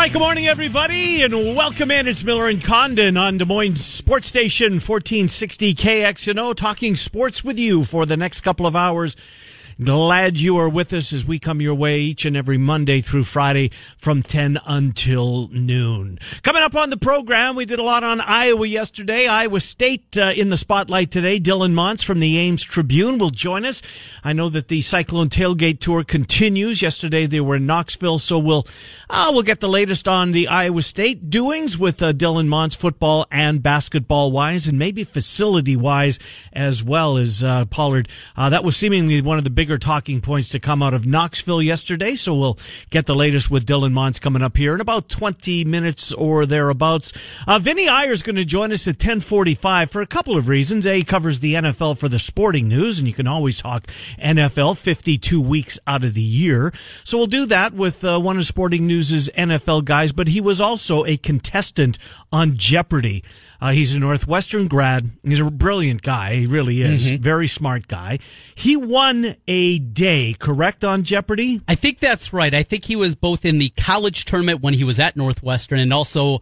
Right, good morning, everybody, and welcome in. It's Miller and Condon on Des Moines Sports Station, 1460 KXNO, talking sports with you for the next couple of hours. Glad you are with us as we come your way each and every Monday through Friday from 10 until noon. Coming up on the program, we did a lot on Iowa yesterday. Iowa State uh, in the spotlight today. Dylan Montz from the Ames Tribune will join us. I know that the Cyclone Tailgate Tour continues. Yesterday they were in Knoxville, so we'll uh, we'll get the latest on the Iowa State doings with uh, Dylan Montz football and basketball wise, and maybe facility wise as well as uh, Pollard. Uh, that was seemingly one of the bigger talking points to come out of Knoxville yesterday. So we'll get the latest with Dylan Montz coming up here in about 20 minutes or thereabouts. Uh, Vinny Iyer is going to join us at 1045 for a couple of reasons. A, covers the NFL for the sporting news, and you can always talk NFL 52 weeks out of the year. So we'll do that with uh, one of Sporting News' NFL guys, but he was also a contestant on Jeopardy. Uh, he's a Northwestern grad. He's a brilliant guy. He really is. Very smart guy. He won a day, correct, on Jeopardy? I think that's right. I think he was both in the college tournament when he was at Northwestern and also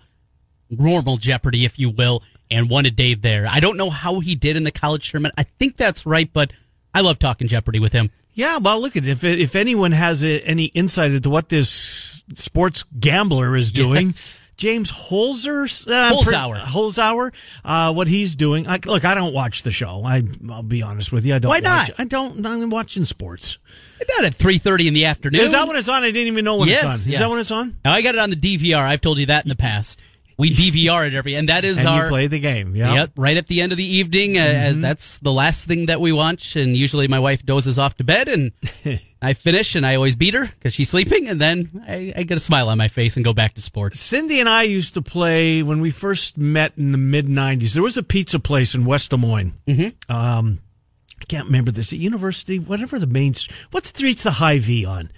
normal Jeopardy, if you will, and won a day there. I don't know how he did in the college tournament. I think that's right, but I love talking Jeopardy with him. Yeah, well, look at if if anyone has a, any insight into what this sports gambler is doing, Yes. James Holzer, uh, Holzhauer, uh, what he's doing. I, look, I don't watch the show. I, I'll be honest with you. I don't. Why not? Watch, I don't. I'm watching sports. About at three thirty in the afternoon. Is that when it's on? I didn't even know when yes, it's on. Is yes. that when it's on? Now I got it on the DVR. I've told you that in the past. We DVR it every, and that is And our you play the game. Yeah. Yep, right at the end of the evening. Uh, Mm-hmm. that's the last thing that we watch, and usually my wife dozes off to bed, and I finish, and I always beat her because she's sleeping, and then I, I get a smile on my face and go back to sports. Cindy and I used to play when we first met in the mid '90s. There was a pizza place in West Des Moines. Mm-hmm. Um, I can't remember this. At University, whatever the main. the streets the High V on?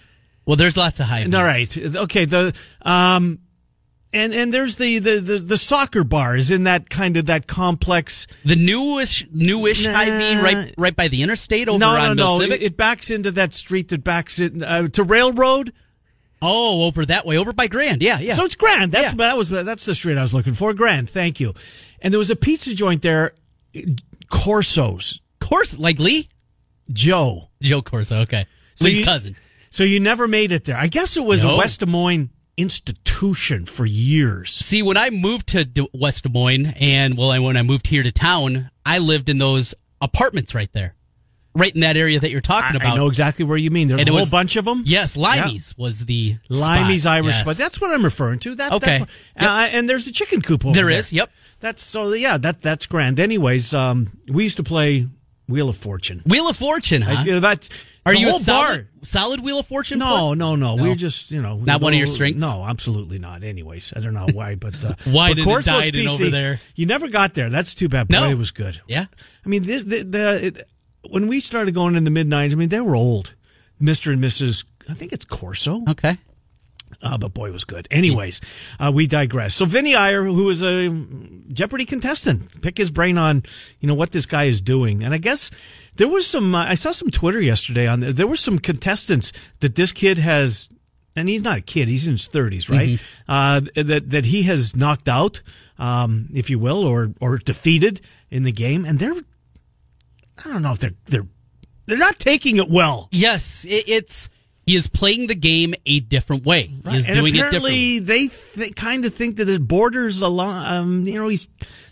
Well, there's lots of high. All right. Okay. The um, and and there's the the the, the soccer bar is in that kind of that complex. the newish, newish Nah. right, right by the interstate over no, on no, no. Civic. It, it backs into that street that backs it uh, to Railroad. oh, over that way, over by Grand. Yeah, yeah. So it's Grand. That's Yeah. that was that's the street I was looking for. Grand. Thank you. And there was a pizza joint there, Corso's. course, like Lee, Joe. Joe Corso. Okay, So Lee's you- cousin. So you never made it there. I guess it was No. a West Des Moines institution for years. See, when I moved to D- West Des Moines, and well, I- when I moved here to town, I lived in those apartments right there, right in that area that you're talking I, about. I know exactly where you mean. There's And a whole was- bunch of them. Yes, Limey's was the Limey's spot. Irish Yes. spot. That's what I'm referring to. That Okay. that- uh, and there's a chicken coop over There there. is, yep. That's so. Yeah. That that's grand. Anyways, um, we used to play Wheel of Fortune. Wheel of Fortune, huh? I, you know, that Are you a solid, solid Wheel of Fortune? No, no, no, No. We're just you know Not one of your strengths? No, absolutely not. Anyways, I don't know why, but uh, Why but did it Corso's die over there? You never got there. That's too bad. Boy, No. it was good. Yeah. I mean, this the, the it, when we started going in the mid '90s. I mean, they were old, Mister and Mrs. I think it's Corso. Okay. Uh, but boy, was good. Anyways, uh, we digress. So Vinny Iyer, who is a Jeopardy contestant, pick his brain on, you know, what this guy is doing. And I guess there was some, uh, I saw some Twitter yesterday on there. There were some contestants that this kid has, and he's not a kid, he's in his thirties, right? Uh, that, that he has knocked out, um, if you will, or, or defeated in the game. And they're, I don't know if they're, they're, they're not taking it well. Yes, it, it's he is playing the game a different way. He is and doing it differently. they th- kind of think that his borders along, um, you know, he's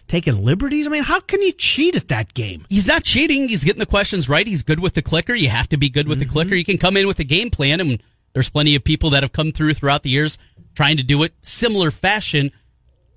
taking liberties. I mean, how can you cheat at that game? He's not cheating. He's getting the questions right. He's good with the clicker. You have to be good with Mm-hmm. the clicker. You can come in with a game plan, and there's plenty of people that have come through throughout the years trying to do it similar fashion.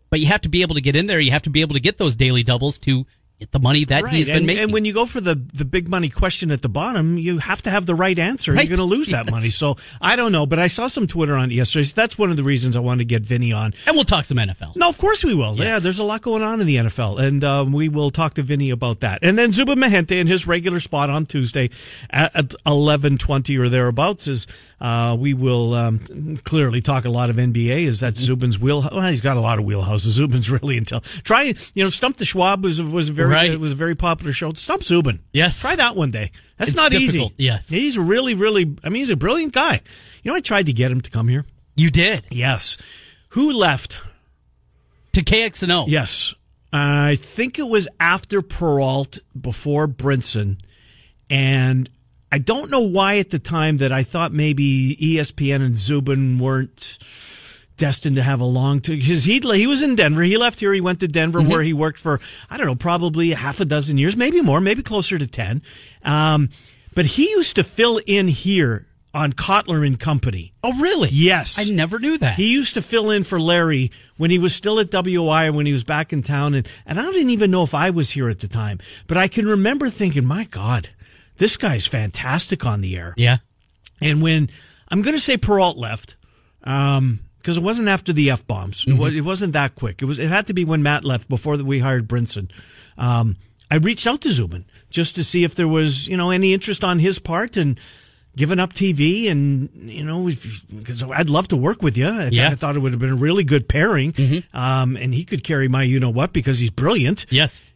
But you have to be able to get in there. You have to be able to get those daily doubles to the money that Right. he's been and, making. and when you go for the, the big money question at the bottom, you have to have the right answer. Right. You're going to lose that money. So I don't know, but I saw some Twitter on yesterday. So that's one of the reasons I wanted to get Vinny on. and we'll talk some NFL. No, of course we will. Yeah, there's a lot going on in the NFL, and um, we will talk to Vinny about that. And then Zuba Mehenti in his regular spot on Tuesday at, at 11:20 or thereabouts is uh, we will um, clearly talk a lot of NBA. Is that Zubin's wheel? Well, he's got a lot of wheelhouses. Zubin's really until try you know Stump the Schwab was was a very Right. it was a very popular show. Stump Zubin. Yes. try that one day. That's It's not difficult, easy. yes. he's really really. I mean, he's a brilliant guy. You know, I tried to get him to come here. You did Yes. Who left? to KXNO. Yes. I think it was after Peralt, before Brinson. And I don't know why at the time that I thought maybe ESPN and Zubin weren't destined to have a long because he he was in Denver. He left here. He went to Denver where he worked for I don't know probably half a dozen years, maybe more, maybe closer to ten. Um, but he used to fill in here on Kotler and Company. Oh, really? Yes, I never knew that. he used to fill in for Larry when he was still at WI when he was back in town. And, and I didn't even know if I was here at the time, but I can remember thinking, my God, this guy's fantastic on the air. yeah. And when I'm going to say Peralt left, um, because it wasn't after the f bombs. It, was, it wasn't that quick. It was. It had to be when Matt left before that we hired Brinson. Um, I reached out to Zubin just to see if there was you know any interest on his part and giving up TV and you know because I'd love to work with you. I, Yeah. I thought it would have been a really good pairing. Um, and he could carry my you know what because he's brilliant Yes.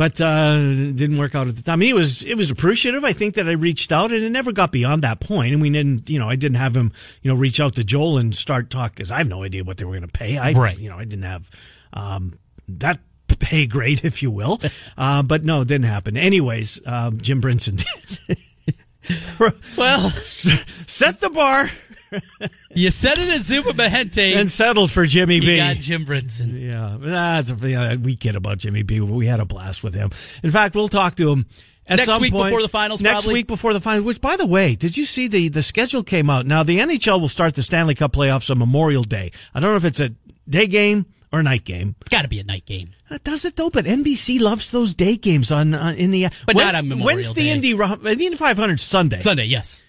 But uh, it didn't work out at the time. He was it was appreciative. I think that I reached out, and it never got beyond that point. And we didn't, you know, I didn't have him, you know, reach out to Joel and start talk because I have no idea what they were going to pay. I, Right. you know, I didn't have um, that pay grade, if you will. Uh, but no, it didn't happen. Anyways, um, Jim Brinson did. Well, set the bar you said it as Zuba Mehenti. and settled for Jimmy you B. got Jim Brinson. Yeah, that's a, yeah, we kid about Jimmy B. We had a blast with him. In fact, we'll talk to him at Next some week point. before the finals, Next probably? week before the finals. Which, by the way, did you see the the schedule came out? Now the NHL will start the Stanley Cup playoffs on Memorial Day. I don't know if it's a day game or a night game. It's got to be a night game. Uh, Does it though? But NBC loves those day games on, on in the. But not when's- on Memorial When's the Day. Indy Ro- the Indy 500 Sunday? Sunday, yes.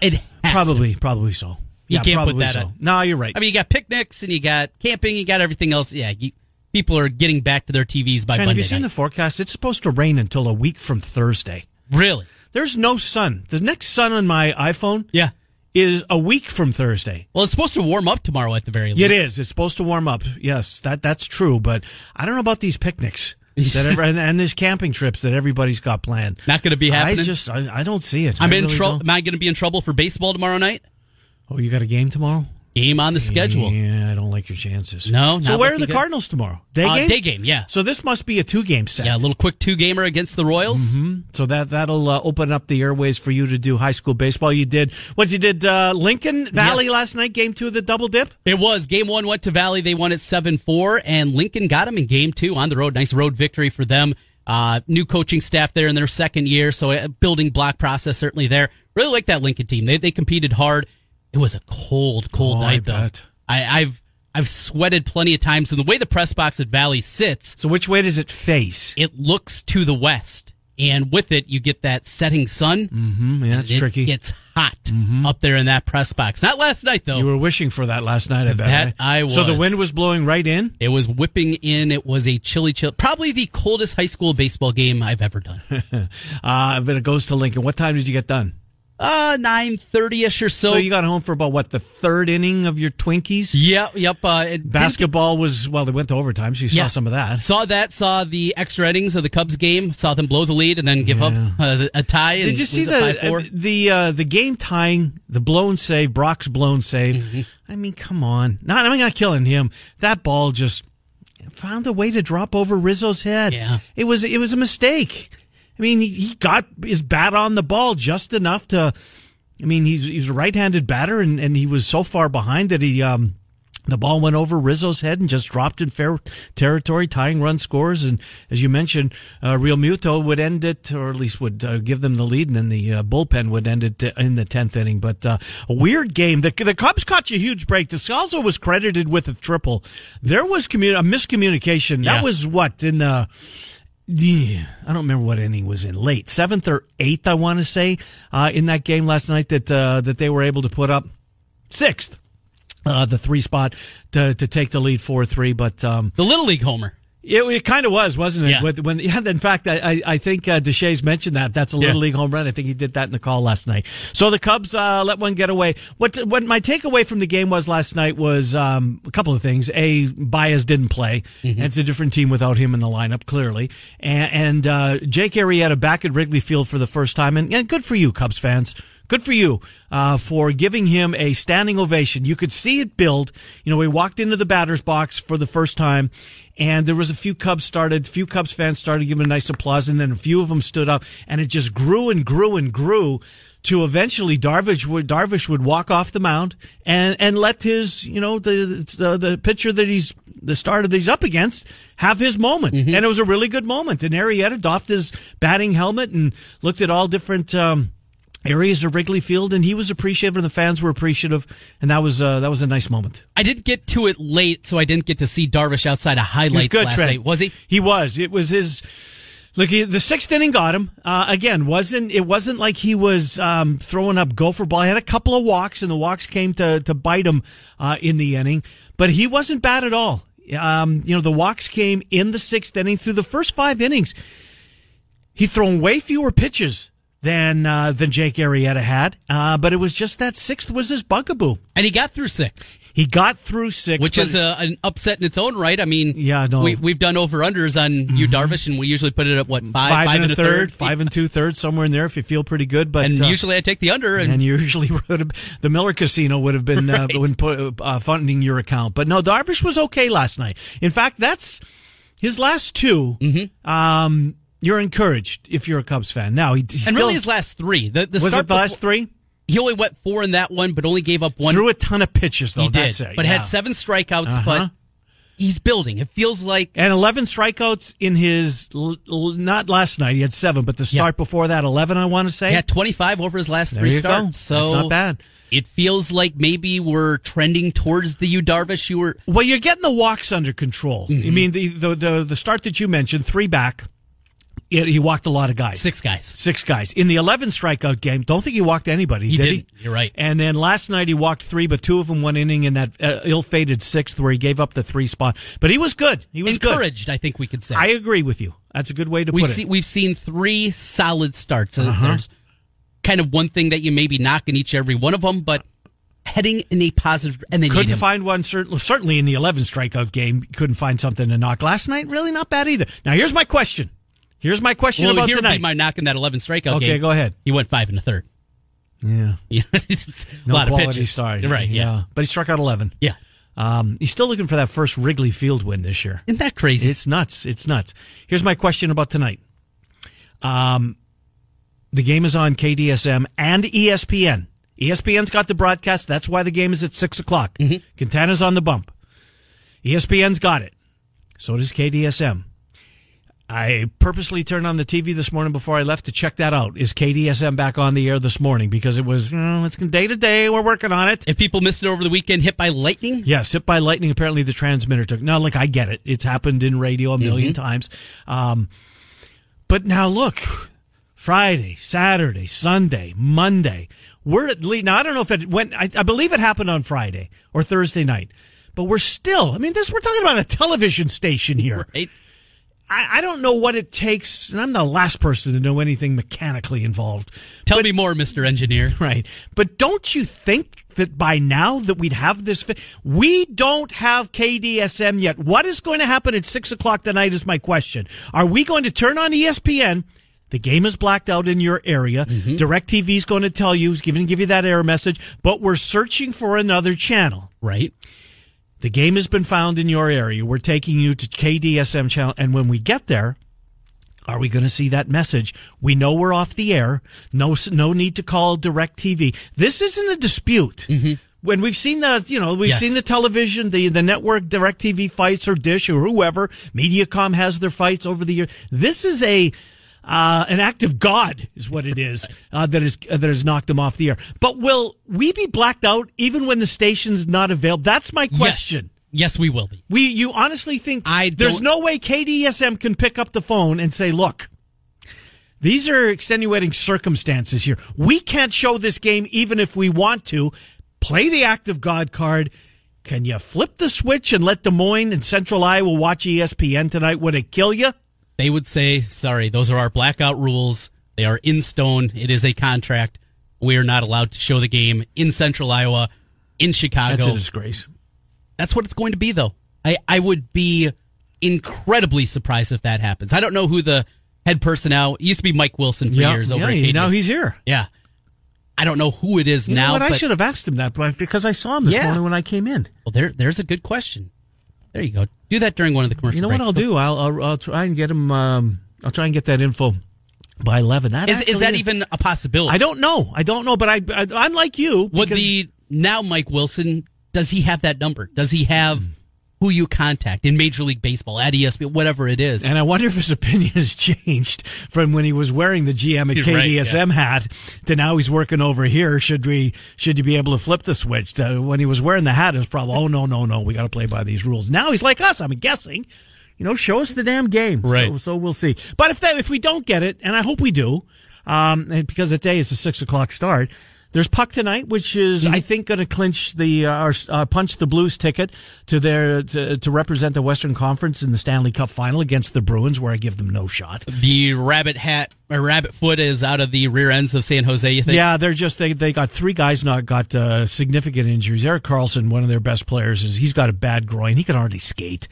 It has to. Probably, probably so. You yeah, can't put probably that so. No, you're right. I mean, you got picnics and you got camping, you got everything else. Yeah, you, people are getting back to their TVs by Ken, have you seen night. the forecast? It's supposed to rain until a week from Thursday. really? There's no sun. The next sun on my iPhone Yeah. is a week from Thursday. Well, it's supposed to warm up tomorrow at the very least. It is. It's supposed to warm up. Yes, that that's true. But I don't know about these picnics that ever, and, and these camping trips that everybody's got planned. Not going to be happening. I just I, I don't see it. I'm I in really trouble. Am I going to be in trouble for baseball tomorrow night? Oh, you got a game tomorrow? Game on the schedule. Yeah, I don't like your chances. No, So where are the good. Cardinals tomorrow? Day Uh, game. day game, yeah. So this must be a two game set. Yeah, a little quick two gamer against the Royals. So that that'll uh, open up the airways for you to do high school baseball. You did what you did uh, Lincoln Valley Yeah. last night, game two of the double dip. It was game one went to Valley. They won it seven four, and Lincoln got them in game two on the road. Nice road victory for them. Uh, new coaching staff there in their second year, so a building block process certainly there. Really like that Lincoln team. They they competed hard. It was a cold, cold Oh, I night though. bet. I, I've I've sweated plenty of times, and the way the press box at Valley sits, So which way does it face? it looks to the west, and with it you get that setting sun. Mm, yeah, that's it tricky. gets hot up there in that press box. Not last night though. you were wishing for that last night, I bet. That right? I So the wind was blowing right in. It was whipping in. It was a chilly, chill. Probably the coldest high school baseball game I've ever done. Uh, but it goes to Lincoln. What time did you get done? Uh, nine thirty ish or so. So you got home for about what the third inning of your Twinkies? Yep, yep. Uh, it Basketball was well. They went to overtime, so you Yeah. saw some of that. saw that. Saw the extra innings of the Cubs game. Saw them blow the lead and then give up uh, a tie. And Did you see the 5-4. uh, the uh, the game tying the blown save Brock's blown save? Mm-hmm. I mean, come on! Not I'm not killing him. That ball just found a way to drop over Rizzo's head. Yeah. it was it was a mistake. I mean, he, he got his bat on the ball just enough to. I mean, he's he's a right-handed batter, and, and he was so far behind that he um The ball went over Rizzo's head and just dropped in fair territory, tying run scores. And as you mentioned, uh, Realmuto would end it, or at least would uh, give them the lead, and then the uh, bullpen would end it in the tenth inning. But uh, a weird game. The, the Cubs caught you a huge break. Descalso was credited with a triple. There was commun- a miscommunication. Yeah. That was what in the. Yeah, I don't remember what inning was in late seventh or eighth. I want to say uh, in that game last night that uh, that they were able to put up sixth uh, the three spot to, to take the lead four three. But um, The Little League homer. It, it kind of was, wasn't it? Yeah. With, when yeah, in fact, I I, think uh, Deshaies mentioned that that's a little Yeah. league home run. I think he did that in the call last night. So the Cubs uh, let one get away. What what my takeaway from the game was last night was um, a couple of things. A Baez didn't play. Mm-hmm. It's a different team without him in the lineup, clearly. And, and uh, Jake Arrieta back at Wrigley Field for the first time, and, and good for you, Cubs fans. Good for you uh, for giving him a standing ovation. You could see it build. You know, we walked into the batter's box for the first time, and there was a few Cubs started, a few Cubs fans started giving a nice applause, and then a few of them stood up, and it just grew and grew and grew to eventually Darvish would Darvish would walk off the mound and and let his you know the the, the pitcher that he's the starter that he's up against have his moment, and it was a really good moment. And Arrieta doffed his batting helmet and looked at all different. Um, areas of Wrigley Field, and he was appreciative, and the fans were appreciative, and that was uh, that was a nice moment. I didn't get to it late, so I didn't get to see Darvish outside of He highlights good, last Trent. night. Was he? He was. It was his. Look, the sixth inning got him. Uh, again, wasn't it? Wasn't like he was um, throwing up gopher ball. He had a couple of walks, and the walks came to to bite him uh, in the inning. But he wasn't bad at all. Um, you know, the walks came in the sixth inning. Through the first five innings, he'd thrown way fewer pitches than uh, than Jake Arrieta had. Uh, but it was just that sixth was his bugaboo. And he got through six, He got through six, which is a, an upset in its own right. I mean, Yeah, no. Mm-hmm. we, we've done over unders on you, Darvish, and we usually put it at what five, five, and, a third, third, five and two thirds, somewhere in there if you feel pretty good. But and uh, usually I take the under. And, and usually the Miller Casino would have been uh, Right. put, uh, funding your account. But no, Darvish was okay last night. In fact, that's his last 2 Mm-hmm. Um, you're encouraged if you're a Cubs fan. Now he, he and still, really his last three. The, the was it the last three? He only went four in that one, but only gave up one. Threw a ton of pitches though. he did, it. but yeah. had seven strikeouts. Uh-huh. But he's building. It feels like and 11 strikeouts in his l- l- not last night. He had seven, but the start before that, 11. I want to say. he had 25 over his last There three you go. starts. So That's not bad. It feels like maybe we're trending towards the U Darvish you were. Well, you're getting the walks under control. Mm-hmm. I mean, the, the the the start that you mentioned, three back, it, he walked a lot of guys. Six guys. Six guys. In the 11 strikeout game, don't think he walked anybody, He did didn't. he? You're right. And then last night he walked three, but two of them one inning in that uh, ill-fated sixth where he gave up the three spot. But he was good. He was good. Encouraged, I think we could say. I agree with you. That's a good way to we've put seen it. we've seen three solid starts. Uh, Uh-huh. There's kind of one thing that you maybe knock in each every one of them, but heading in a positive. And they need Couldn't find one, certainly, certainly in the 11 strikeout game. Couldn't find something to knock. Last night, really not bad either. Now, here's my question. Here's my question well, about here would tonight. be my knock in that 11 strikeout Okay, game. go ahead. He went five and a third. yeah. Yeah, it's No a lot of pitches. start. Right. Yeah. But he struck out 11. Yeah. Um, he's still looking for that first Wrigley Field win this year. Isn't that crazy? It's nuts. It's nuts. Here's my question about tonight. Um, the game is on KDSM and ESPN. ESPN's got the broadcast. That's why the game is at six o'clock. Quintana's on the bump. ESPN's got it. So does KDSM. I purposely turned on the TV this morning before I left to check that out. Is KDSM back on the air this morning? Because it was, oh, it's day to day. We're working on it. if people missed it over the weekend, hit by lightning. Yes, hit by lightning. Apparently, the transmitter took. Now, look, I get it. It's happened in radio a 1000000 times. Um, but now, look, Friday, Saturday, Sunday, Monday. We're at least now. I don't know if it went. I, I believe it happened on Friday or Thursday night. But we're still. I mean, this. We're talking about a television station here. Right. I, I don't know what it takes, and I'm the last person to know anything mechanically involved. Tell me more, Mister Engineer. Right. But don't you think that by now that we'd have this? Fi- we don't have KDSM yet. What is going to happen at six o'clock tonight is my question. Are we going to turn on ESPN? The game is blacked out in your area. Mm-hmm. DirecTV is going to tell you, is going to give you that error message, but we're searching for another channel. Right. The game has been found in your area. We're taking you to KDSM channel. And when we get there, are we going to see that message? We know we're off the air. No, no need to call DirecTV. This isn't a dispute mm-hmm. when we've seen the, you know, we've Yes. seen the television, the the network, DirecTV fights or Dish or whoever, MediaCom has their fights over the year. This is a uh, an act of God, is what it is uh, that is uh, that has knocked them off the air. But will we be blacked out even when the station's not available? That's my question. Yes, yes, we will be. We, you honestly think I there's no way KDSM can pick up the phone and say, "Look, these are extenuating circumstances here. We can't show this game even if we want to. Play the act of God card. Can you flip the switch and let Des Moines and Central Iowa watch ESPN tonight? Would it kill you? They would say, sorry, those are our blackout rules. They are in stone. It is a contract. We are not allowed to show the game in central Iowa, in Chicago. That's a disgrace. That's what it's going to be, though. I, I would be incredibly surprised if that happens. I don't know who the head personnel it used to be Mike Wilson for years over yeah, at now he's here. yeah. I don't know who it is You know now. what? I should have asked him that, but because I saw him this Yeah. morning when I came in. Well, there, there's a good question. There you go. Do that during one of the commercials. You know what. I'll do? I'll, I'll I'll try and get him. Um, I'll try and get that info by eleven. That Is, that even a possibility? I don't know. I don't know, but I, I I'm like you. Would the now Mike Wilson does he have that number? Does he have who you contact in Major League Baseball at ESPN, whatever it is? and I wonder if his opinion has changed from when he was wearing the GM at You're right, KDSM hat to now he's working over here. Should we? Should you be able to flip the switch? To, when he was wearing the hat, it was probably oh no no no we got to play by these rules. Now he's like us. I'm guessing. You know, show us the damn game. Right. So, so we'll see. But if that if we don't get it, and I hope we do, um, and because today is a six o'clock start. There's puck tonight, which is I think going to clinch the uh, or uh, punch the Blues ticket to their to, to represent the Western Conference in the Stanley Cup Final against the Bruins, where I give them no shot. the rabbit hat or rabbit foot is out of the rear ends of San Jose. You think? Yeah, they're just they they got three guys not got uh, significant injuries. Erik Karlsson, one of their best players, is he's got a bad groin. He can hardly skate.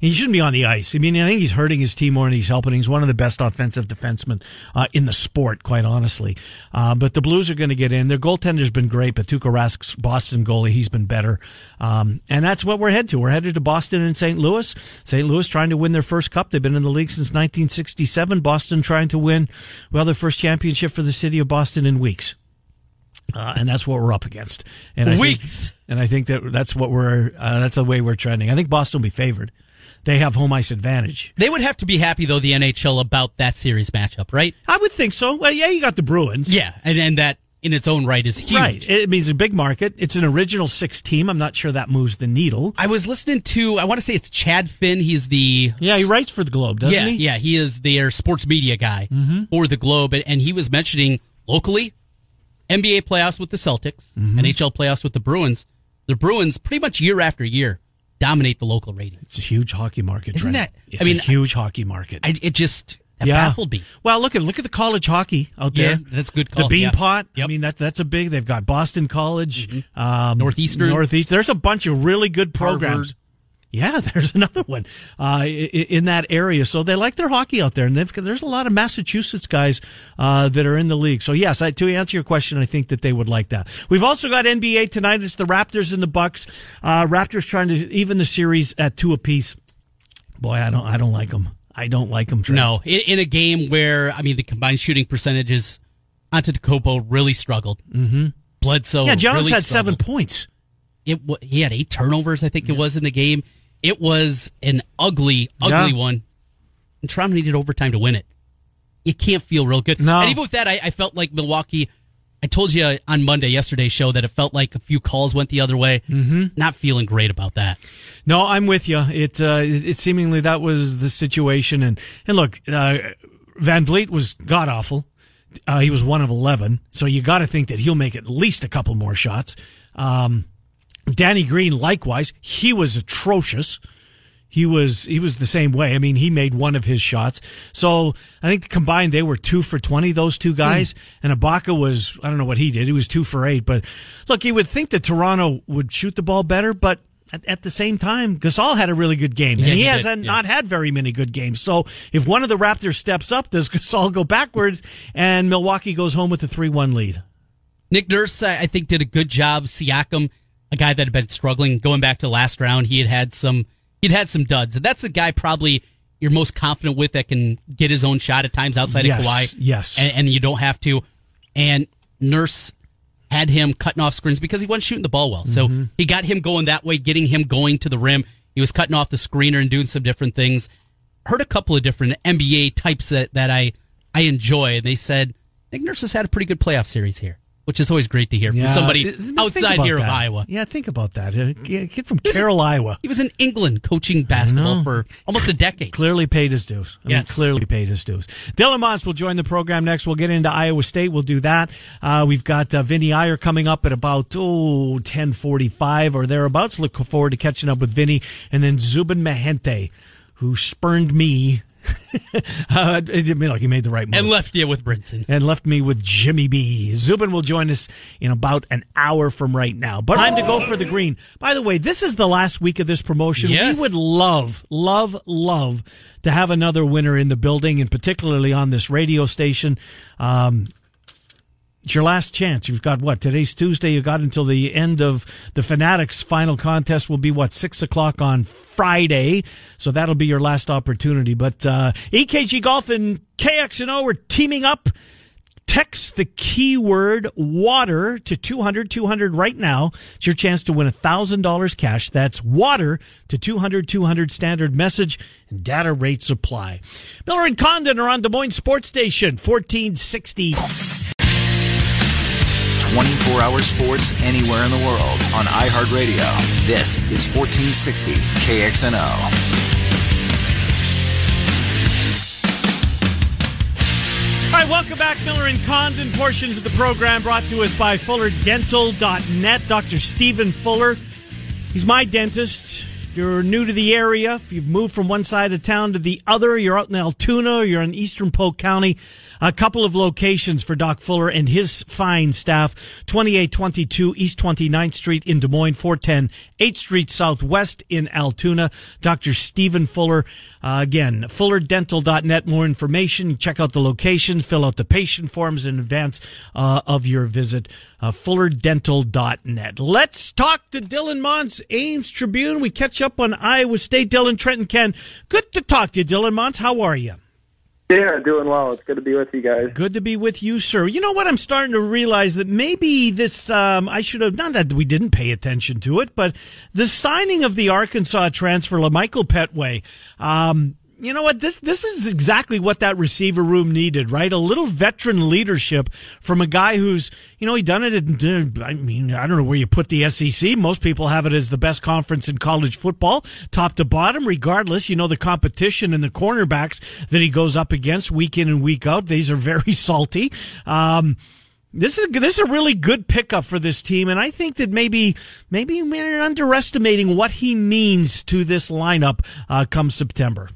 He shouldn't be on the ice. I mean, I think he's hurting his team more than he's helping. He's one of the best offensive defensemen uh, in the sport, quite honestly. Uh, but the Blues are going to get in. Their goaltender's been great, but Tuukka Rask's Boston goalie, he's been better. Um, and that's what we're headed to. We're headed to Boston and St. Louis. St. Louis trying to win their first cup. They've been in the league since 1967. Boston trying to win, well, their first championship for the city of Boston in weeks. Uh, and that's what we're up against. And I think- Weeks. and I think that that's what we're, uh, that's the way we're trending. I think Boston will be favored. They have home ice advantage. They would have to be happy though the NHL about that series matchup, right? I would think so. Well, yeah, you got the Bruins. Yeah, and and that in its own right is huge. Right. It means a big market. It's an original six team. I'm not sure that moves the needle. I was listening to I want to say it's Chad Finn. He's the Yeah, he writes for the Globe, doesn't yeah, he? yeah, he is their sports media guy mm-hmm. for the Globe, and, and he was mentioning locally NBA playoffs with the Celtics, mm-hmm. NHL playoffs with the Bruins. The Bruins pretty much year after year dominate the local ratings. It's a huge hockey market. Isn't Trent. that- It's I mean, a huge hockey market. I, it just that yeah. baffled me. Well, look at look at the college hockey out there. Yeah, that's a good call, The yeah. Beanpot. I mean, that's that's a big. They've got Boston College, um, Northeastern. Northeast. There's a bunch of really good programs. Harvard. Yeah, there's another one uh, in that area. So they like their hockey out there, and they've, there's a lot of Massachusetts guys uh, that are in the league. So yes, I, to answer your question, I think that they would like that. We've also got NBA tonight. It's the Raptors and the Bucks. Uh, Raptors trying to even the series at two apiece. Boy, I don't, I don't like them. I don't like them. No, in, in a game where I mean the combined shooting percentages, Antetokounmpo really struggled. Mm-hmm. Bledsoe, Yeah, Giannis really had seven points. It he had eight turnovers, I think it was in the game. It was an ugly, ugly Yeah. one. And Toronto needed overtime to win it. You can't feel real good. No. And even with that, I, I felt like Milwaukee. I told you on Monday, yesterday's show, that it felt like a few calls went the other way. Mm-hmm. Not feeling great about that. No, I'm with you. It uh, it seemingly that was the situation, and and look, uh, VanVleet was god awful. Uh, he was one of eleven, so you got to think that he'll make at least a couple more shots. Um, Danny Green, likewise, he was atrocious. He was he was the same way. I mean, he made one of his shots. So I think combined they were two for twenty. Those two hmm. guys, and Ibaka was I don't know what he did. He was two for eight. But look, you would think that Toronto would shoot the ball better, but at, at the same time, Gasol had a really good game, and Yeah, he, he has did, yeah. not had very many good games. So if one of the Raptors steps up, does Gasol go backwards, and Milwaukee goes home with a three-one lead? Nick Nurse, I think, did a good job. Siakam, a guy that had been struggling going back to last round, he had had some, he'd had some duds, and that's the guy probably you're most confident with that can get his own shot at times outside Yes, of Kawhi. yes. and, and you don't have to. And Nurse, had him cutting off screens because he wasn't shooting the ball well. So Mm-hmm. he got him going that way, getting him going to the rim. He was cutting off the screener and doing some different things. Heard a couple of different NBA types that, that I, I enjoy. And they said, Nick Nurse has had a pretty good playoff series here, which is always great to hear from somebody outside here of. Iowa. Yeah, think about that. A kid from Carroll, Iowa. He was in England coaching basketball for almost a decade. Clearly paid his dues. I mean, clearly paid his dues. Dylan Montz will join the program next. We'll get into Iowa State. We'll do that. Uh, we've got uh, Vinny Iyer coming up at about oh, 1045 or thereabouts. Look forward to catching up with Vinny. And then Zubin Mehenti, who spurned me. Uh, it didn't mean like he made the right move And left you with Brinson. and left me with Jimmy B. Zubin will join us in about an hour from right now. But time to go for the green. By the way, this is the last week of this promotion. Yes. We would love, love, love to have another winner in the building, and particularly on this radio station. Um, it's your last chance. You've got what? Today's Tuesday. You got until the end of the Fanatics final contest will be what? Six o'clock on Friday. So that'll be your last opportunity. But, uh, EKG Golf and KXNO are teaming up. Text the keyword water to 200 200 right now. It's your chance to win $1,000 cash. That's water to 200 200 standard message and data rates apply. Miller and Condon are on Des Moines Sports Station 1460. 24 hour sports anywhere in the world on iHeartRadio. This is 1460 KXNO. All right, welcome back, Miller and Condon. Portions of the program brought to us by FullerDental.net. Dr. Stephen Fuller. He's my dentist. If you're new to the area, if you've moved from one side of town to the other, you're out in Altoona, you're in Eastern Polk County, a couple of locations for Doc Fuller and his fine staff. 2822 East 29th Street in Des Moines, 410 8th Street Southwest in Altoona. Dr. Stephen Fuller. Uh, again, fullerdental.net. More information. Check out the locations, fill out the patient forms in advance uh, of your visit. Uh, fullerdental.net. Let's talk to Dylan Montz, Ames Tribune. We catch up on Iowa State. Dylan Trenton Ken. Good to talk to you, Dylan Mons. How are you? Yeah, doing well. It's good to be with you guys. Good to be with you, sir. You know what? I'm starting to realize that maybe this, um, I should have, not that we didn't pay attention to it, but the signing of the Arkansas transfer, LaMichael Pettway, um, you know what? This this is exactly what that receiver room needed, right? A little veteran leadership from a guy who's, you know, he done it. In, I mean, I don't know where you put the SEC. Most people have it as the best conference in college football, top to bottom. Regardless, you know the competition and the cornerbacks that he goes up against week in and week out. These are very salty. Um, this is this is a really good pickup for this team, and I think that maybe maybe we're underestimating what he means to this lineup uh, come September.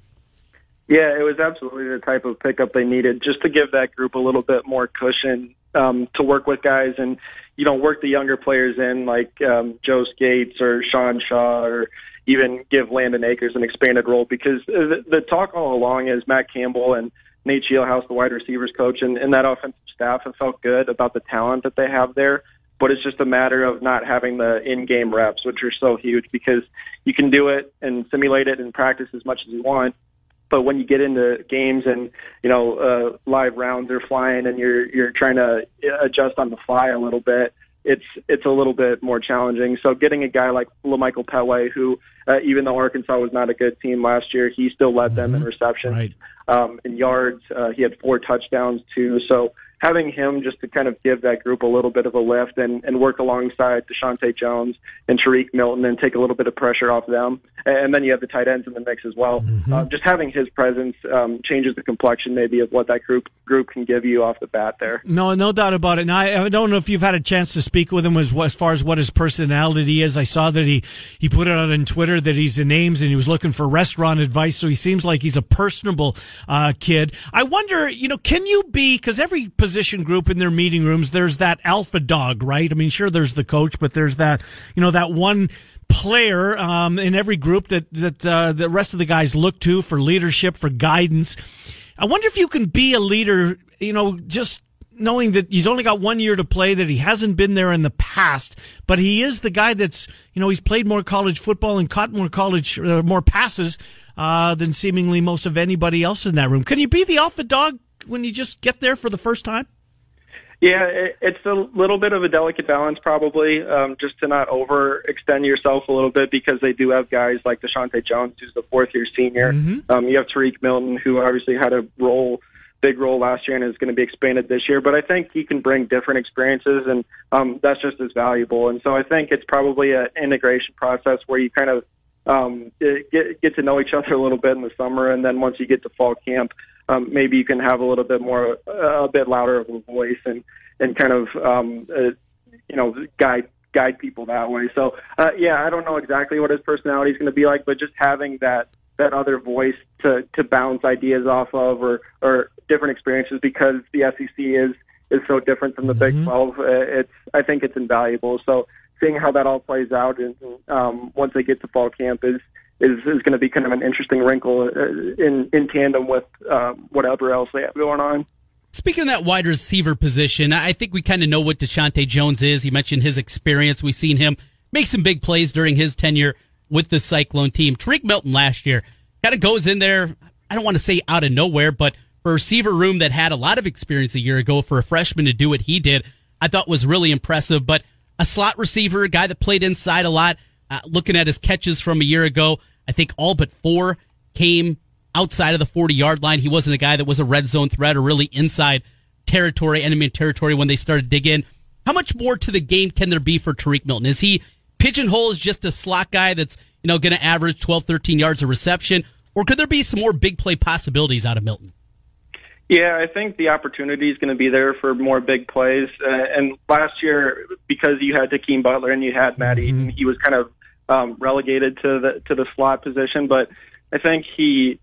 Yeah, it was absolutely the type of pickup they needed just to give that group a little bit more cushion um, to work with guys and, you know, work the younger players in like um, Joe Scates or Sean Shaw or even give Landon Akers an expanded role because the, the talk all along is Matt Campbell and Nate Scheelhaase, the wide receivers coach, and, and that offensive staff have felt good about the talent that they have there. But it's just a matter of not having the in-game reps, which are so huge because you can do it and simulate it and practice as much as you want but when you get into games and you know uh, live rounds are flying and you're you're trying to adjust on the fly a little bit, it's it's a little bit more challenging. So getting a guy like LaMichael Pettway, who uh, even though Arkansas was not a good team last year, he still led them in receptions, Right. um, in yards. Uh, he had four touchdowns too. So having him just to kind of give that group a little bit of a lift and, and work alongside Deshaunte Jones and Tarique Milton and take a little bit of pressure off them. And then you have the tight ends in the mix as well. Uh, just having his presence um, changes the complexion maybe of what that group group can give you off the bat there. No, no doubt about it. Now, I, I don't know if you've had a chance to speak with him as, as far as what his personality is. I saw that he, he put it out on Twitter that he's in Ames and he was looking for restaurant advice. So he seems like he's a personable uh, kid. I wonder, you know, can you be, because every position group in their meeting rooms, there's that alpha dog, right? I mean, sure, there's the coach, but there's that, you know, that one player um, in every group that that uh, the rest of the guys look to for leadership, for guidance. I wonder if you can be a leader, you know, just knowing that he's only got one year to play, that he hasn't been there in the past, but he is the guy that's, you know, he's played more college football and caught more college, uh, more passes uh, than seemingly most of anybody else in that room. Can you be the alpha dog when you just get there for the first time? Yeah, it, it's a little bit of a delicate balance, probably, um, just to not overextend yourself a little bit because they do have guys like Deshaunte Jones, who's the fourth year senior. Mm-hmm. Um, you have Tarique Milton, who obviously had a role, big role last year, and is going to be expanded this year. But I think he can bring different experiences, and um, that's just as valuable. And so I think it's probably an integration process where you kind of um, get get to know each other a little bit in the summer, and then once you get to fall camp um, maybe you can have a little bit more, uh, a bit louder of a voice and, and kind of, um, uh, you know, guide, guide people that way. So, uh, yeah, I don't know exactly what his personality is going to be like, but just having that, that other voice to, to bounce ideas off of or, or different experiences because the SEC is, is so different from the mm-hmm. Big 12. Uh, it's, I think it's invaluable. So seeing how that all plays out and, um, once they get to fall camp is, is is going to be kind of an interesting wrinkle uh, in in tandem with uh, whatever else they have going on. Speaking of that wide receiver position, I think we kind of know what Deshaunte Jones is. He mentioned his experience. We've seen him make some big plays during his tenure with the Cyclone team. Tarique Milton last year kind of goes in there. I don't want to say out of nowhere, but for a receiver room that had a lot of experience a year ago, for a freshman to do what he did, I thought was really impressive. But a slot receiver, a guy that played inside a lot. Uh, looking at his catches from a year ago, I think all but four came outside of the 40 yard line. He wasn't a guy that was a red zone threat or really inside territory, enemy territory when they started to dig in. How much more to the game can there be for Tarique Milton? Is he pigeonhole as just a slot guy that's, you know, going to average 12, 13 yards of reception? Or could there be some more big play possibilities out of Milton? Yeah, I think the opportunity is going to be there for more big plays. Uh, and last year, because you had Hakeem Butler and you had Matt mm-hmm. Eaton, he was kind of um, relegated to the to the slot position. But I think he,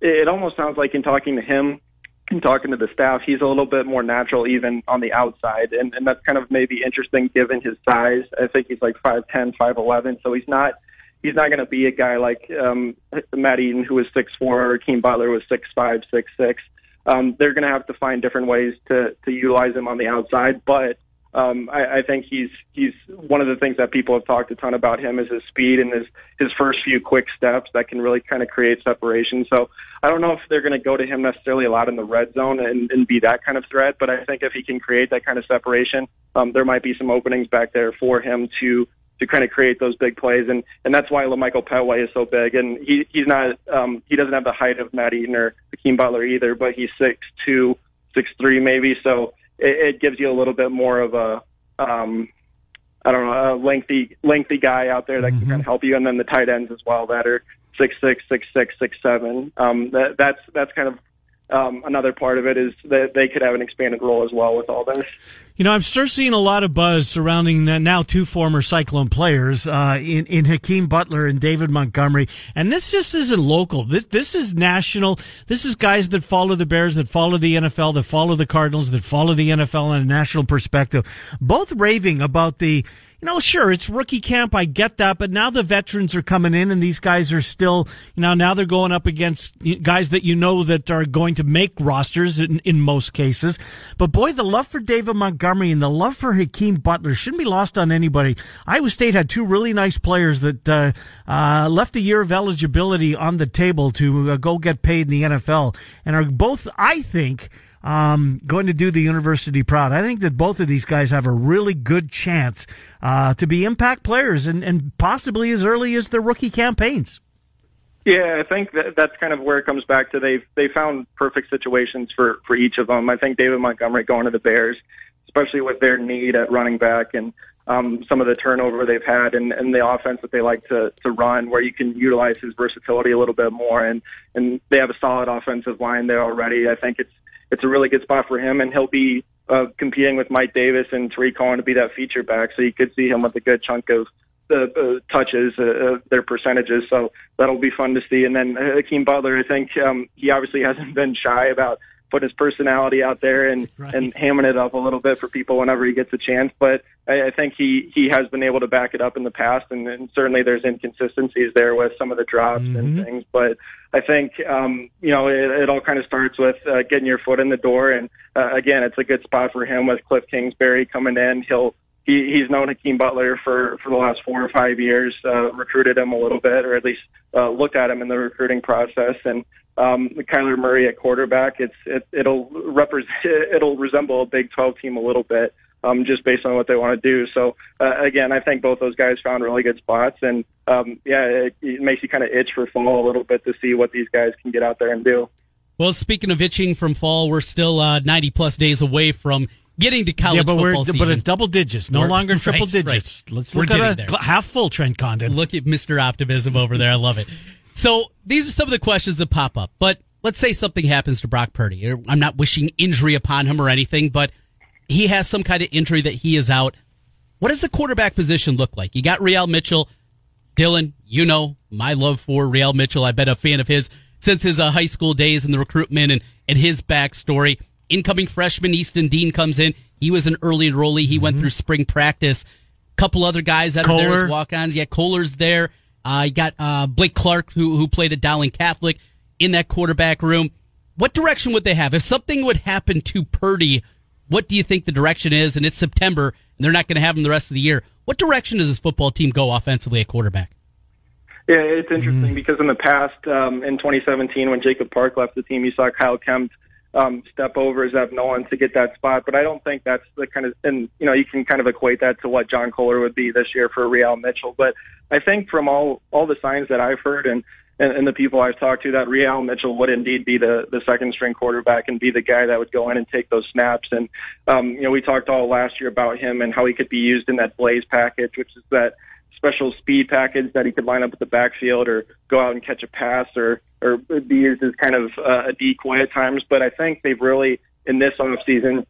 it almost sounds like in talking to him, and talking to the staff, he's a little bit more natural even on the outside, and and that's kind of maybe interesting given his size. I think he's like five ten, five eleven, so he's not he's not going to be a guy like um, Matt Eaton who was six four or Keem Butler was six five, six six um, they're going to have to find different ways to to utilize him on the outside. But um, I, I think he's he's one of the things that people have talked a ton about him is his speed and his his first few quick steps that can really kind of create separation. So I don't know if they're going to go to him necessarily a lot in the red zone and, and be that kind of threat, but I think if he can create that kind of separation, um, there might be some openings back there for him to to kind of create those big plays, and and that's why Lamichael Pettway is so big. And he he's not um, he doesn't have the height of Matt Eaton or Hakeem Butler either, but he's six two, six three maybe. So it, it gives you a little bit more of a um, I don't know a lengthy lengthy guy out there that mm-hmm. can kind of help you, and then the tight ends as well that are six six six six six seven. Um, that that's that's kind of um, another part of it is that they could have an expanded role as well with all this. You know, I'm sure seeing a lot of buzz surrounding the now two former Cyclone players uh, in in Hakeem Butler and David Montgomery, and this just isn't local. This this is national. This is guys that follow the Bears, that follow the NFL, that follow the Cardinals, that follow the NFL on a national perspective. Both raving about the you know, sure, it's rookie camp. I get that. But now the veterans are coming in and these guys are still, you know, now they're going up against guys that you know that are going to make rosters in, in most cases. But boy, the love for David Montgomery and the love for Hakeem Butler shouldn't be lost on anybody. Iowa State had two really nice players that, uh, uh, left the year of eligibility on the table to uh, go get paid in the NFL and are both, I think, um, going to do the university proud. I think that both of these guys have a really good chance uh, to be impact players and, and possibly as early as their rookie campaigns. Yeah, I think that that's kind of where it comes back to they've they found perfect situations for for each of them. I think David Montgomery going to the Bears, especially with their need at running back and um, some of the turnover they've had and, and the offense that they like to to run, where you can utilize his versatility a little bit more. And and they have a solid offensive line there already. I think it's it's a really good spot for him, and he'll be uh, competing with Mike Davis and Tarik Cohen to be that feature back. So you could see him with a good chunk of the uh, touches, uh, uh, their percentages. So that'll be fun to see. And then Hakeem Butler, I think um, he obviously hasn't been shy about put his personality out there and right. and hamming it up a little bit for people whenever he gets a chance. But I, I think he he has been able to back it up in the past, and, and certainly there's inconsistencies there with some of the drops mm-hmm. and things. But I think um, you know it, it all kind of starts with uh, getting your foot in the door, and uh, again, it's a good spot for him with Cliff Kingsbury coming in. He'll he, he's known Hakeem Butler for, for the last four or five years, uh, recruited him a little bit, or at least uh, looked at him in the recruiting process. And um, Kyler Murray at quarterback, it's it, it'll represent it'll resemble a Big 12 team a little bit, um, just based on what they want to do. So uh, again, I think both those guys found really good spots, and um, yeah, it, it makes you kind of itch for fall a little bit to see what these guys can get out there and do. Well, speaking of itching from fall, we're still uh, 90 plus days away from getting to college yeah, but football we're season. but it's double digits, no We're- longer triple right, digits. right. Let's We're look at a there. half full Trent Condon. Look at Mr. Optimism over there. I love it. So these are some of the questions that pop up. But let's say something happens to Brock Purdy. I'm not wishing injury upon him or anything, but he has some kind of injury that he is out. What does the quarterback position look like? You got Re-al Mitchell. Dylan, you know my love for Re-al Mitchell. I've been a fan of his since his uh, high school days and the recruitment and, and his backstory. Incoming freshman Easton Dean comes in. He was an early enrollee. He went through spring practice. Couple other guys that are there as walk-ons. Yeah, Kohler's there. Uh, you got uh, Blake Clark, who who played at Dowling Catholic, in that quarterback room. What direction would they have if something would happen to Purdy? What do you think the direction is? And it's September, and they're not going to have him the rest of the year. What direction does this football team go offensively at quarterback? Yeah, it's interesting because in the past, um, in 2017, when Jacob Park left the team, you saw Kyle Kempt um, step over Zeb Noland to get that spot. But I don't think that's the kind of, and you know, you can kind of equate that to what John Kolar would be this year for Re-al Mitchell. But I think from all all the signs that I've heard and and, and the people I've talked to, that Re-al Mitchell would indeed be the the second string quarterback and be the guy that would go in and take those snaps. And um, you know, we talked all last year about him and how he could be used in that Blaze package, which is that special speed package that he could line up at the backfield or go out and catch a pass or or be used as kind of uh, a decoy at times. But I think they've really in this offseason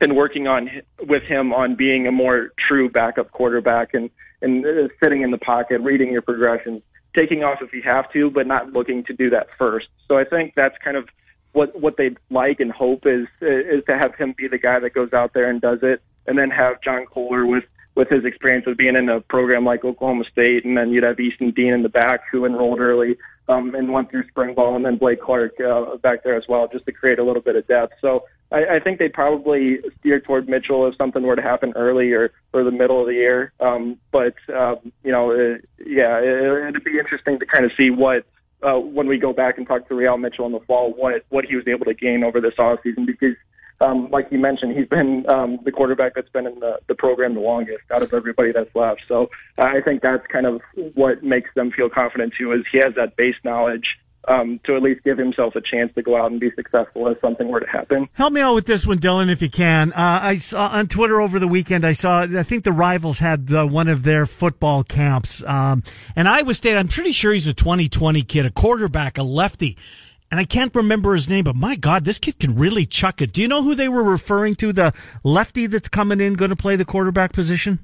been working on with him on being a more true backup quarterback and and uh, sitting in the pocket, reading your progressions, taking off if you have to, but not looking to do that first. So I think that's kind of what what they'd like and hope is is to have him be the guy that goes out there and does it, and then have John Kolar with with his experience of being in a program like Oklahoma State, and then you'd have Easton Dean in the back who enrolled early um, and went through spring ball, and then Blake Clark uh, back there as well, just to create a little bit of depth. So I, I think they'd probably steer toward Mitchell if something were to happen early or or the middle of the year. Um, but um, you know, uh, yeah, it, it'd be interesting to kind of see what uh, when we go back and talk to Re-al Mitchell in the fall, what what he was able to gain over this offseason because. Um, like you mentioned, he's been um, the quarterback that's been in the, the program the longest out of everybody that's left. So uh, I think that's kind of what makes them feel confident too, is he has that base knowledge um, to at least give himself a chance to go out and be successful if something were to happen. Help me out with this one, Dylan, if you can. Uh, I saw on Twitter over the weekend. I saw. I think the rivals had uh, one of their football camps, um, and Iowa State. I'm pretty sure he's a 2020 kid, a quarterback, a lefty, and I can't remember his name. But my God, this kid can really chuck it. Do you know who they were referring to? The lefty that's coming in, going to play the quarterback position.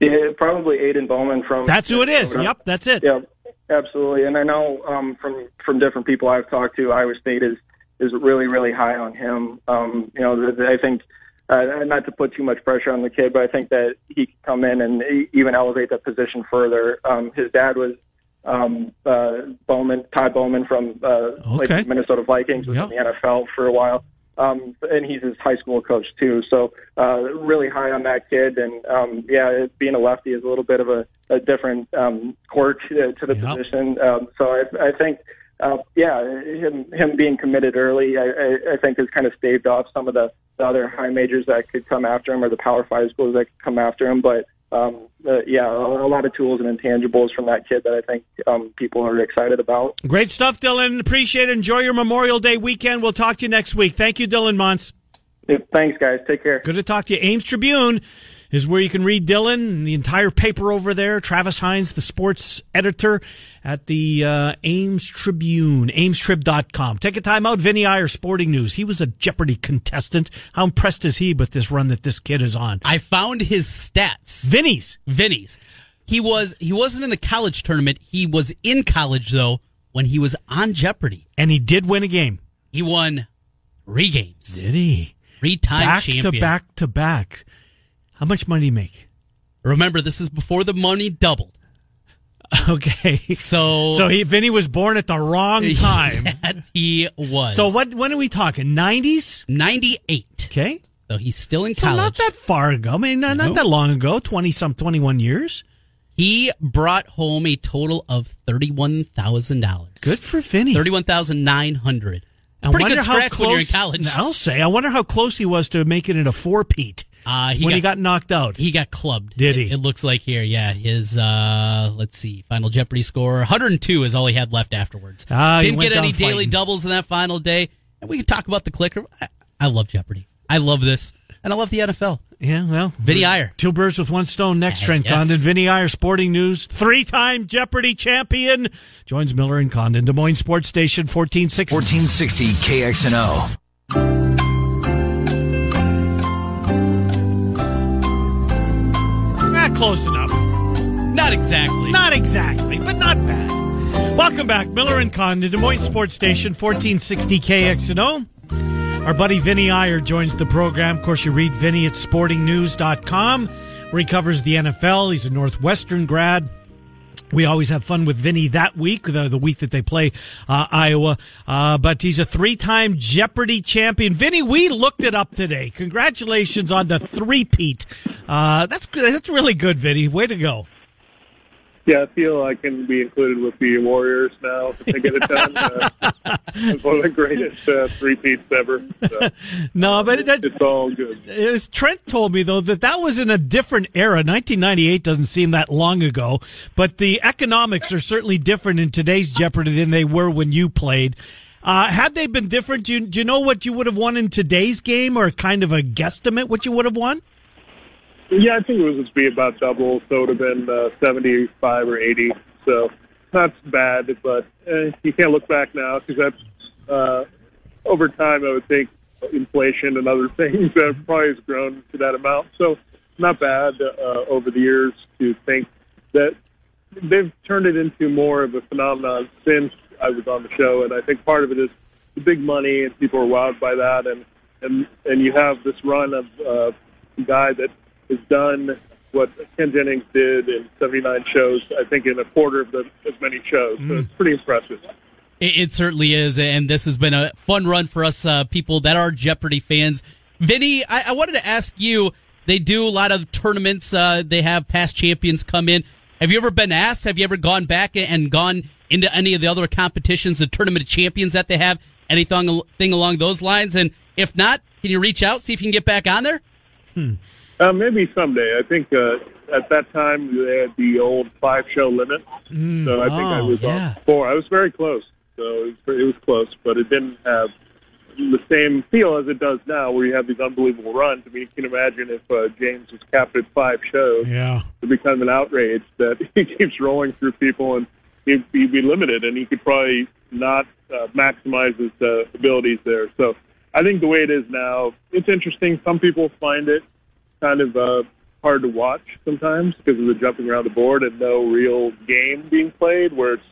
Yeah, probably Aiden Bowman from. That's who it is. Minnesota. Yep, that's it. Yep, absolutely. And I know um, from from different people I've talked to, Iowa State is is really really high on him. Um, you know, I think uh, not to put too much pressure on the kid, but I think that he could come in and even elevate that position further. Um, his dad was um, uh, Bowman, Ty Bowman from uh, Okay. Minnesota Vikings, was Yep. in the NFL for a while. Um, and he's his high school coach too, so uh, really high on that kid. And um, yeah, it, being a lefty is a little bit of a, a different um, quirk to, to the Yep. position. Um, so I, I think, uh, yeah, him him being committed early, I, I, I think has kind of staved off some of the, the other high majors that could come after him or the Power Five schools that could come after him. But um, uh, yeah, a, a lot of tools and intangibles from that kid that I think um, people are excited about. Great stuff, Dylan. Appreciate it. Enjoy your Memorial Day weekend. We'll talk to you next week. Thank you, Dylan Montz. Yeah, thanks, guys. Take care. Good to talk to you. Ames Tribune is where you can read Dylan and the entire paper over there. Travis Hines, the sports editor at the uh, Ames Tribune, amestrib.com. Take a time out. Vinny Iyer, Sporting News. He was a Jeopardy contestant. How impressed is he with this run that this kid is on? I found his stats. Vinny's. Vinny's. He was he wasn't in the college tournament. He was in college though when he was on Jeopardy. And he did win a game. He won three games, Did he? three time Back champion. to back to back. How much money did he make? Remember, this is before the money doubled. Okay. So So he, Vinny was born at the wrong time. he was. So what, when are we talking? 90s? Ninety eight. Okay. So he's still in So college. not that far ago. I mean, not, not that long ago. Twenty some, twenty one years. He brought home a total of thirty-one thousand dollars. Good for Vinny. Thirty-one thousand nine hundred. I Pretty wonder how close, when you're in college. I'll say. I wonder how close he was to making it a four-peat Uh, when he got knocked out. he got clubbed. Did he? It, looks like here, yeah. His uh let's see, final Jeopardy score 102 is all he had left afterwards. Ah, Didn't get any down daily doubles in that final day. And we can talk about the clicker. I, I love Jeopardy. I love this, and I love the NFL. yeah, well, Vinny Iyer. Two birds with one stone. Next, Trent yes. Condon, Vinny Iyer, Sporting News, three-time Jeopardy champion, joins Miller and Condon, Des Moines Sports Station, fourteen sixty. 1460 KXNO. Close enough. Not exactly. Not exactly, but not bad. Welcome back, Miller and Condon, Des Moines Sports Station, 1460 KXNO. Our buddy Vinny Iyer joins the program. Of course, you read Vinny at sportingnews.com, where he covers the NFL. He's a Northwestern grad. We always have fun with Vinny that week, the, the week that they play uh, Iowa. Uh, but he's a three-time Jeopardy champion. Vinny, we looked it up today. Congratulations on the three-peat. Uh, that's. That's really good, Vinny. Way to go. Yeah, I feel I can be included with the Warriors now if they get it done. uh, it's one of the greatest uh, three peats ever. So No, but that, it's all good. as Trent told me though that that was in a different era. 1998 doesn't seem that long ago, but the economics are certainly different in today's Jeopardy than they were when you played. Uh, had they been different, do you, do you know what you would have won in today's game, or kind of a guesstimate what you would have won? Yeah, I think it was be about double, so it would have been uh, 75 or 80. So not bad, but uh, you can't look back now because that's uh, over time. I would think inflation and other things uh, probably has grown to that amount. So not bad uh, over the years to think that they've turned it into more of a phenomenon since I was on the show, and I think part of it is the big money and people are wowed by that, and and and you have this run of uh, guy that has done what Ken Jennings did in 79 shows, I think in a quarter of the as many shows. So it's pretty impressive. It, it certainly is, and this has been a fun run for us uh, people that are Jeopardy fans. Vinny, I, I wanted to ask you. They do a lot of tournaments. Uh, they have past champions come in. Have you ever been asked? Have you ever gone back and gone into any of the other competitions, the tournament of champions that they have? Anything thing along those lines? And if not, can you reach out see if you can get back on there? Uh, maybe someday. I think uh, at that time they had the old five show limit, so I think I oh, was yeah. on four. I was very close, so it was, it was close, but it didn't have the same feel as it does now, where you have these unbelievable runs. I mean, you can imagine if uh, James was capped at five shows, Yeah. it'd become an outrage that he keeps rolling through people and he'd, he'd be limited and he could probably not uh, maximize his uh, abilities there. So I think the way it is now, it's interesting. Some people find it kind of uh, hard to watch sometimes because of the jumping around the board and no real game being played where it's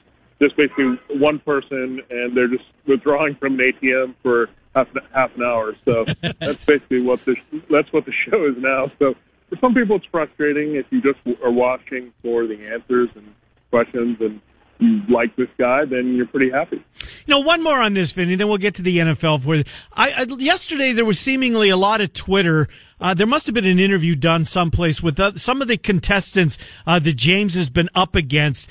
just basically one person and they're just withdrawing from an ATM for half, half an hour. So that's basically what the that's what the show is now. So for some people, it's frustrating if you just are watching for the answers and questions and you like this guy, then you're pretty happy. You know, one more on this, Vinny, then we'll get to the NFL. For I, I yesterday there was seemingly a lot of Twitter. Uh, there must have been an interview done someplace with uh, some of the contestants uh, that James has been up against.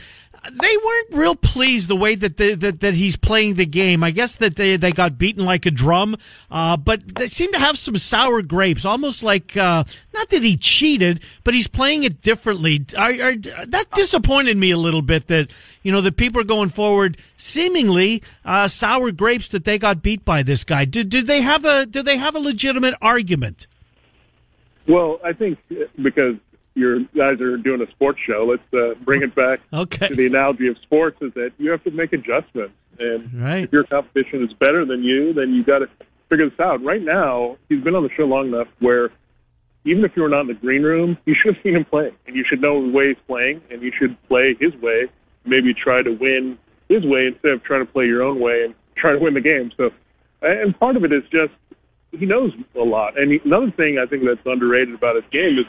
They weren't real pleased the way that, they, that that he's playing the game. I guess that they they got beaten like a drum, uh, but they seem to have some sour grapes, almost like uh, not that he cheated, but he's playing it differently. That disappointed me a little bit. That you know that people are going forward seemingly uh, sour grapes that they got beat by this guy. Did did they have a did they have a legitimate argument? Well, I think because you guys are doing a sports show, let's uh, bring it back Okay. to the analogy of sports is that you have to make adjustments. And Right. if your competition is better than you, then you got to figure this out. Right now, he's been on the show long enough where even if you were not in the green room, you should have seen him play, and you should know the way he's playing, and you should play his way. Maybe try to win his way instead of trying to play your own way and try to win the game. So, and part of it is just he knows a lot. And he, another thing I think that's underrated about his game is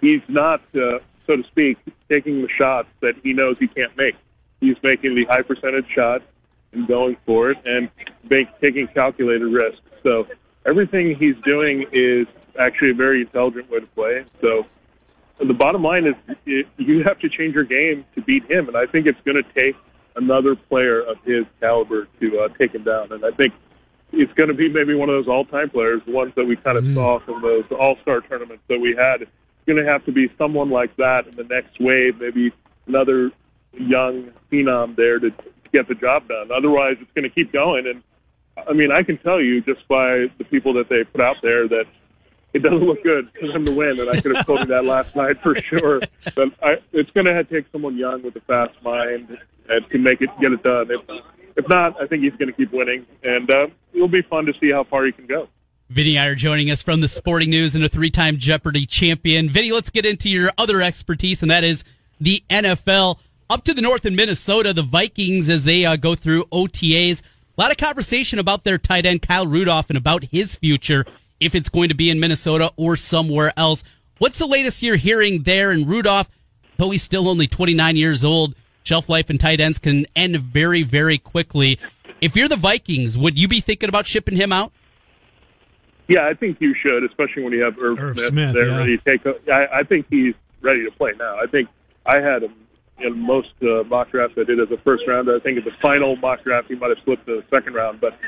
he's not, uh, so to speak, taking the shots that he knows he can't make. He's making the high percentage shots and going for it and make, taking calculated risks. So everything he's doing is actually a very intelligent way to play. So the bottom line is it, you have to change your game to beat him, and I think it's going to take another player of his caliber to uh, take him down. And I think it's going to be maybe one of those all-time players, the ones that we kind of mm. saw from those All-Star tournaments that we had. Going to have to be someone like that in the next wave, maybe another young phenom there to, get the job done. Otherwise, it's going to keep going. And I mean, I can tell you just by the people that they put out there that it doesn't look good for them to win. And I could have told you that last night for sure. But I, it's going to take someone young with a fast mind and to make it get it done. If, if not, I think he's going to keep winning, and uh, it'll be fun to see how far he can go. Vinny Iyer joining us from the Sporting News and a three-time Jeopardy champion. Vinny, let's get into your other expertise, and that is the NFL. Up to the north in Minnesota, the Vikings as they uh, go through OTAs. A lot of conversation about their tight end Kyle Rudolph and about his future if it's going to be in Minnesota or somewhere else. What's the latest you're hearing there? And Rudolph, though he's still only 29 years old, shelf life and tight ends can end very, very quickly. If you're the Vikings, would you be thinking about shipping him out? Yeah, I think you should, especially when you have Irv, Irv Smith, Smith, there yeah. ready to take. A, I, I think he's ready to play now. I think I had him in most uh, mock drafts I did as a first rounder. I think in the final mock draft he might have slipped to the second round, but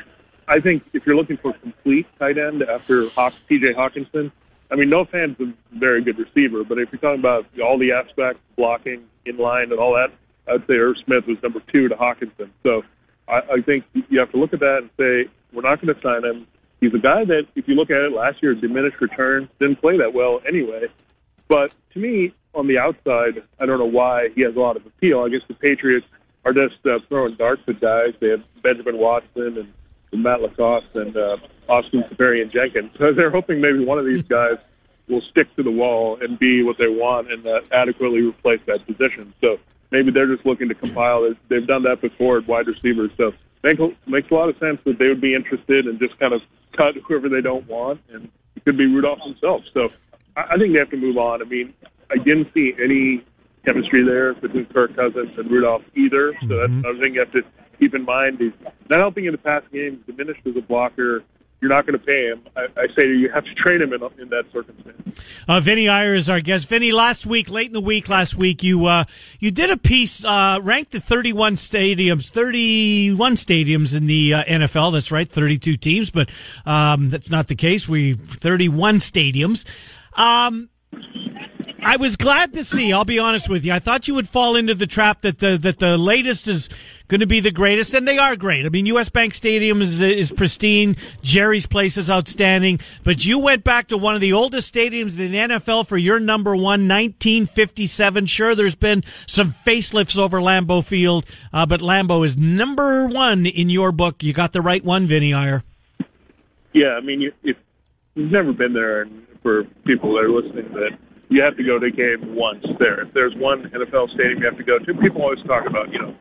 I think if you're looking for a complete tight end after Hawk, T.J. Hockenson, I mean, Noah Fant's a very good receiver, but if you're talking about all the aspects, blocking, in line, and all that, I'd say Irv Smith was number two to Hockenson. So I, I think you have to look at that and say we're not going to sign him. He's a guy that, if you look at it last year, diminished returns, didn't play that well anyway. But to me, on the outside, I don't know why he has a lot of appeal. I guess the Patriots are just uh, throwing darts at guys. They have Benjamin Watson and Matt LaCosse and uh, Austin Seferian Jenkins. So they're hoping maybe one of these guys will stick to the wall and be what they want and uh, adequately replace that position. So maybe they're just looking to compile. They've done that before at wide receivers. So make, makes a lot of sense that they would be interested and just kind of cut whoever they don't want. And it could be Rudolph himself. So I, I think they have to move on. I mean, I didn't see any chemistry there between Kirk Cousins and Rudolph either. So that's mm-hmm. another thing you have to keep in mind. He's not helping in the passing game, diminished as a blocker. You're not going to pay him. I, I say you have to train him in, in that circumstance. Uh, Vinny Iyer is our guest. Vinny, last week, late in the week, last week, you uh, you did a piece uh, ranked the 31 stadiums, 31 stadiums in the uh, NFL. That's right, 32 teams, but um, that's not the case. We 31 stadiums. Um, I was glad to see. I'll be honest with you. I thought you would fall into the trap that the that the latest is going to be the greatest, and they are great. I mean, U.S. Bank Stadium is is pristine. Jerry's Place is outstanding. But you went back to one of the oldest stadiums in the NFL for your number one, 1957. Sure, there's been some facelifts over Lambeau Field, uh, but Lambeau is number one in your book. You got the right one, Vinny Iyer. Yeah, I mean, if you've never been there, and for people that are listening, that you have to go to a game once there. If there's one NFL stadium you have to go to, people always talk about, you know,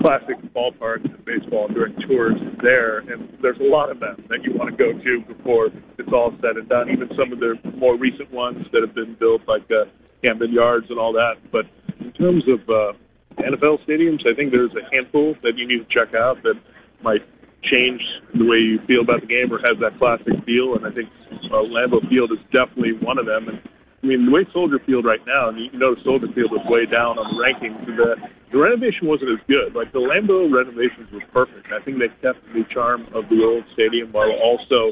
classic ballparks in baseball during tours there, and there's a lot of them that you want to go to before it's all said and done. Even some of the more recent ones that have been built, like uh, Camden Yards and all that. But in terms of uh, NFL stadiums, I think there's a handful that you need to check out that might change the way you feel about the game or has that classic feel. And I think uh, Lambeau Field is definitely one of them. And I mean, the way Soldier Field right now, and you know Soldier Field was way down on the rankings, the, the renovation wasn't as good. Like, the Lambeau renovations were perfect. I think they kept the charm of the old stadium while also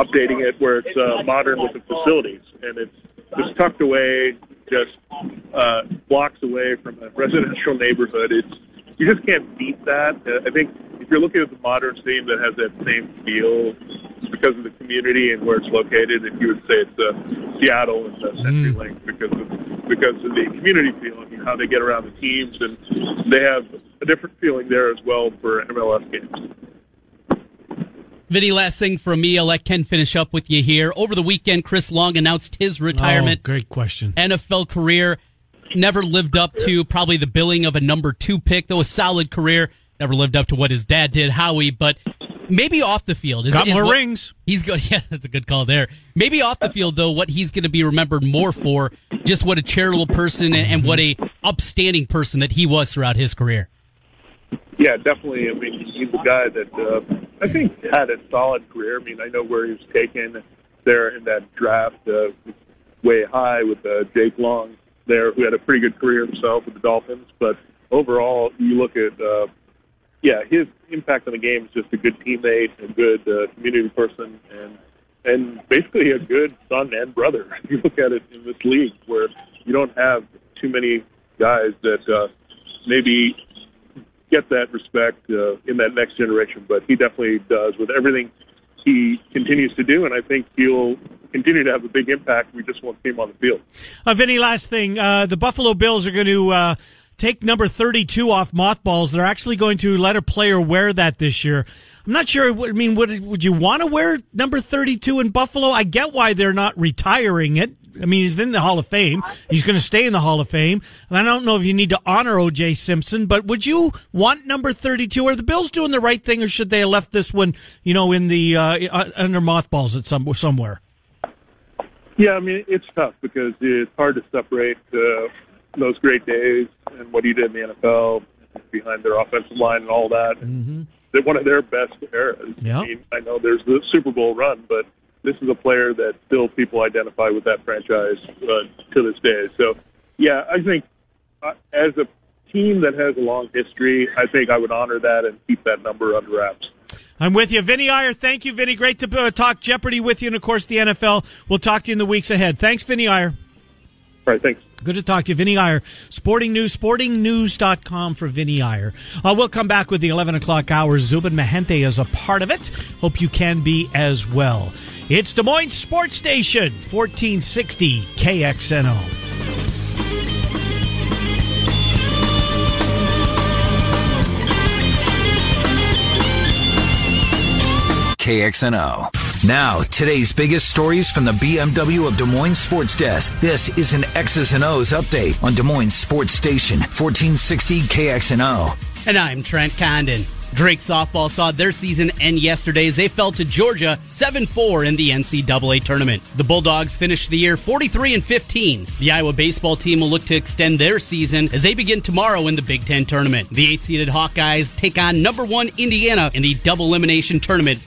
updating it where it's uh, modern with the facilities. And it's just tucked away, just uh, blocks away from a residential neighborhood. It's You just can't beat that. Uh, I think if you're looking at the modern stadium that has that same feel, because of the community and where it's located, and you would say it's uh, Seattle and the CenturyLink mm. because of because of the community feeling and how they get around the teams, and they have a different feeling there as well for MLS games. Vinny, last thing from me. I'll let Ken finish up with you here. Over the weekend, Chris Long announced his retirement. Oh, great question. NFL career never lived up to probably the billing of a number two pick, though a solid career. Never lived up to what his dad did, Howie, but maybe off the field. Is, Got is more what, rings. He's good. Yeah, that's a good call there. Maybe off the field though, what he's going to be remembered more for, just what a charitable person and, and what a upstanding person that he was throughout his career. Yeah, definitely. I mean, he's a guy that uh, I think had a solid career. I mean, I know where he was taken there in that draft, uh, way high with uh, Jake Long there who had a pretty good career himself with the Dolphins. But overall, you look at, uh, yeah, his impact on the game is just a good teammate, a good uh, community person, and and basically a good son and brother. If you look at it in this league, where you don't have too many guys that uh, maybe get that respect uh, in that next generation, but he definitely does with everything he continues to do, and I think he'll continue to have a big impact. We just won't see him on the field. Uh, Vinny, last thing. Uh, the Buffalo Bills are going to uh, take number 32 off mothballs. They're actually going to let a player wear that this year. I'm not sure. I mean, would, would you want to wear number 32 in Buffalo? I get why they're not retiring it. I mean, he's in the Hall of Fame. He's going to stay in the Hall of Fame. And I don't know if you need to honor O.J. Simpson, but would you want number 32? Are the Bills doing the right thing, or should they have left this one, you know, in the uh, under mothballs at some somewhere? Yeah, I mean, it's tough because it's hard to separate uh, those great days and what he did in the NFL behind their offensive line and all that. Mm-hmm. They're one of their best eras. Yeah. I, mean, I know there's the Super Bowl run, but this is a player that still people identify with that franchise uh, to this day. So, yeah, I think uh, as a team that has a long history, I think I would honor that and keep that number under wraps. I'm with you. Vinny Iyer, thank you, Vinny. Great to uh, talk Jeopardy with you, and of course, the NFL. We'll talk to you in the weeks ahead. Thanks, Vinny Iyer. All right, thanks. Good to talk to you, Vinny Iyer. Sporting News, sportingnews.com for Vinny Iyer. Uh, we'll come back with the 11 o'clock hour. Zubin Mehenti is a part of it. Hope you can be as well. It's Des Moines Sports Station, 1460 KXNO. KXNO. Now, today's biggest stories from the BMW of Des Moines Sports Desk. This is an X's and O's update on Des Moines Sports Station, 1460 KXNO. And I'm Trent Condon. Drake softball saw their season end yesterday as they fell to Georgia 7-4 in the NCAA tournament. The Bulldogs finished the year 43 and 15. The Iowa baseball team will look to extend their season as they begin tomorrow in the Big Ten tournament. The eight-seeded Hawkeyes take on number one Indiana in the double elimination tournament.